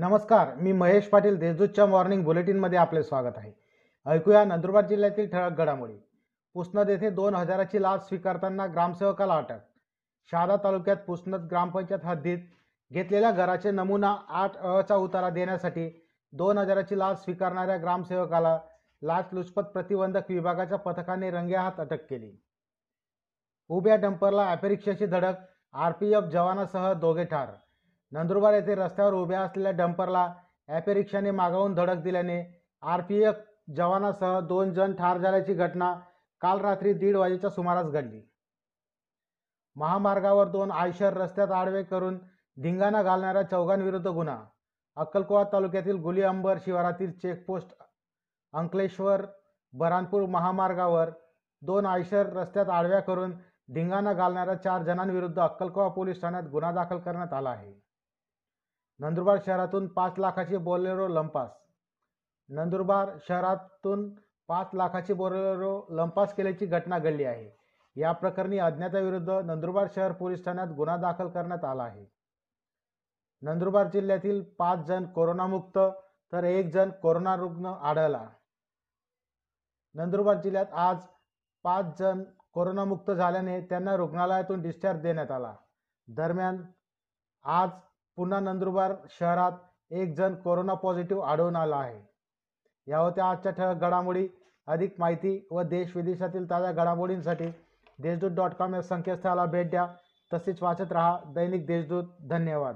नमस्कार मी महेश पाटील देशदूतच्या मॉर्निंग बुलेटिनमध्ये आपले स्वागत आहे. ऐकूया नंदुरबार जिल्ह्यातील ठळक घडामोडी. पुसनद येथे दोन हजाराची लाच स्वीकारताना ग्रामसेवकाला अटक. शहादा तालुक्यात पुसनद ग्रामपंचायत हद्दीत घेतलेल्या घराचे नमुना आठ अचा उतारा देण्यासाठी दोन हजाराची लाच स्वीकारणाऱ्या ग्रामसेवकाला लाचलुचपत प्रतिबंधक विभागाच्या पथकाने रंगेहात अटक केली. उभ्या डंपरला ॲपेरिक्षाची धडक आर पी एफ जवानासह दोघे ठार. नंदुरबार येथे रस्त्यावर उभ्या असलेल्या डंपरला ॲपेरिक्षाने मागावून धडक दिल्याने आर पी एफ जवानासह दोन जण ठार झाल्याची घटना काल रात्री दीड वाजेच्या सुमारास घडली. महामार्गावर दोन आयशर रस्त्यात आडवे करून धिंगाणा घालणाऱ्या चौघांविरुद्ध गुन्हा. अक्कलकोवा तालुक्यातील गुली अंबर शिवारातील चेकपोस्ट अंकलेश्वर बरानपूर महामार्गावर दोन आयशर रस्त्यात आडव्या करून धिंगाणा घालणाऱ्या चार जणांविरुद्ध अक्कलकोवा पोलीस ठाण्यात गुन्हा दाखल करण्यात आला आहे. नंदुरबार शहरातून पाच लाखाची बोलेरो लंपास. नंदुरबार शहरातून पाच लाखाची बोलेरो लंपास केल्याची घटना घडली आहे. या प्रकरणी अज्ञाताविरुद्ध नंदुरबार शहर पोलीस ठाण्यात गुन्हा दाखल करण्यात आला आहे. नंदुरबार जिल्ह्यातील पाच जण कोरोनामुक्त तर एक जण कोरोना रुग्ण आढळला. नंदुरबार जिल्ह्यात आज पाच जण कोरोनामुक्त झाल्याने त्यांना रुग्णालयातून डिस्चार्ज देण्यात आला. दरम्यान आज पुन्हा नंदुरबार शहरात एक जण कोरोना पॉझिटिव्ह आढळून आला आहे. या होत्या आजच्या ठळक घडामोडी. अधिक माहिती व देश विदेशातील ताज्या घडामोडींसाठी देशदूत डॉट कॉम या संकेतस्थळाला भेट द्या. तसेच वाचत रहा दैनिक देशदूत. धन्यवाद.